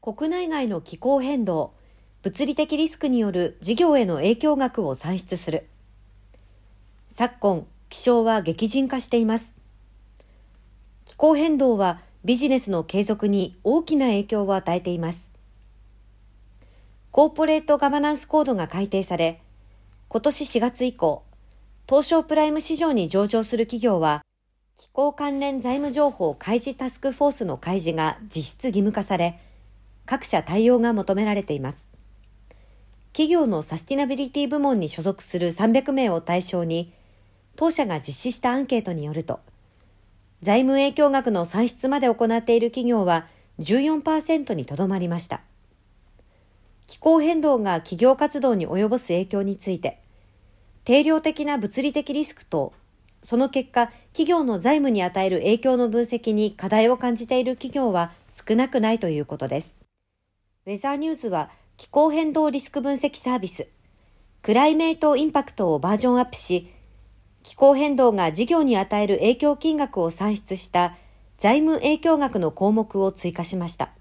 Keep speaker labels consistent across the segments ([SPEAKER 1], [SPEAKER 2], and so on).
[SPEAKER 1] 国内外の気候変動、物理的リスクによる事業への影響額を算出する。昨今、気象は激甚化しています。気候変動はビジネスの継続に大きな影響を与えています。コーポレートガバナンスコードが改定され、今年4月以降、東証プライム市場に上場する企業は、気候関連財務情報開示タスクフォースの開示が実質義務化され、各社対応が求められています。企業のサスティナビリティ部門に所属する300名を対象に、当社が実施したアンケートによると、財務影響額の算出まで行っている企業は14%にとどまりました。気候変動が企業活動に及ぼす影響について、定量的な物理的リスクと、その結果、企業の財務に与える影響の分析に課題を感じている企業は少なくないということです。ウェザーニューズは気候変動リスク分析サービス、クライメイトインパクトをバージョンアップし、気候変動が事業に与える影響金額を算出した財務影響額の項目を追加しました。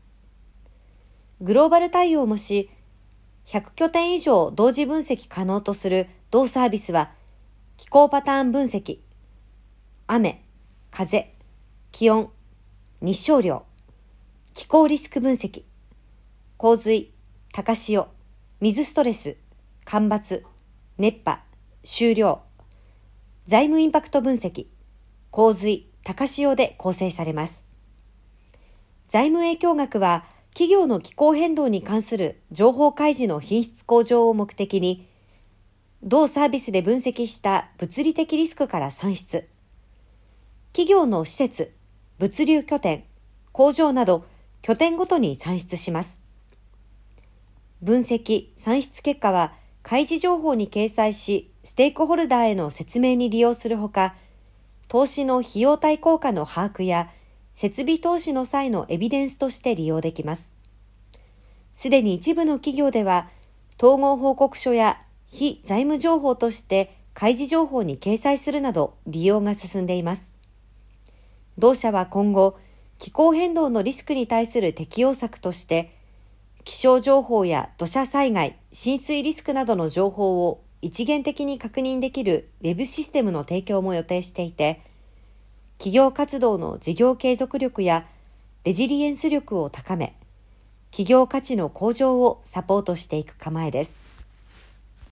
[SPEAKER 1] グローバル対応もし、100拠点以上同時分析可能とする同サービスは、気候パターン分析、雨、風、気温、日照量、気候リスク分析、洪水、高潮、水ストレス、干ばつ、熱波、終了、財務インパクト分析、洪水、高潮で構成されます。財務影響額は、企業の気候変動に関する情報開示の品質向上を目的に、同サービスで分析した物理的リスクから算出。企業の施設、物流拠点、工場など拠点ごとに算出します。分析、算出結果は開示情報に掲載し、ステークホルダーへの説明に利用するほか、投資の費用対効果の把握や設備投資の際のエビデンスとして利用できます。すでに一部の企業では、統合報告書や非財務情報として開示情報に掲載するなど利用が進んでいます。同社は今後、気候変動のリスクに対する適用策として、気象情報や土砂災害、浸水リスクなどの情報を一元的に確認できる Web システムの提供も予定していて、企業活動の事業継続力やレジリエンス力を高め、企業価値の向上をサポートしていく構えです。